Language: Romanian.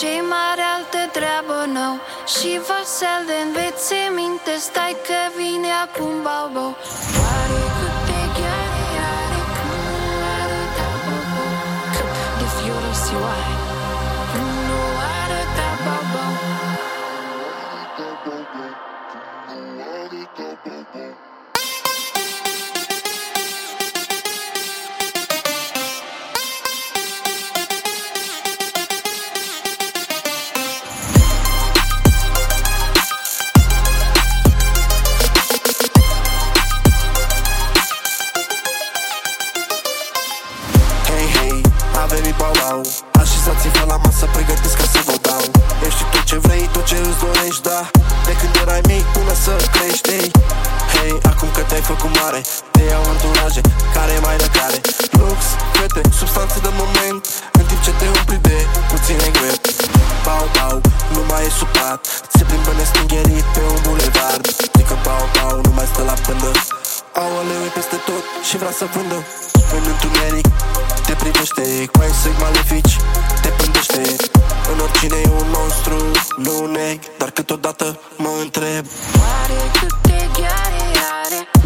Cei mari altă treabă n-au Și vasal de învețăminte Stai că vine acum balbo Oare câte gheare are Când nu arăta bobo Cât de fiorosioare Când nu arăta bobo Hei, a venit bau Așezați-vă la masă, pregătiți ca să vă dau. Ești tot ce vrei, tot ce îți dorești, da. De când erai mic până să crești Hei, hei acum că te-ai făcut mare Te iau anturaje, care mai de care. Lux, fete, substanțe de moment În timp ce te umpli de puține greu Bau, bau, nu mai e suprat Se plimbă nestingherit pe un bulevard. Zică bau, bau, nu mai stă la pândă. Aoleu, e peste tot și vrea să vândă În întuneric te privește Cu ai săi malefici. Te pândește. În oricine e un monstru, nu un neg. Dar câteodată mă întreb Oare câte gheare are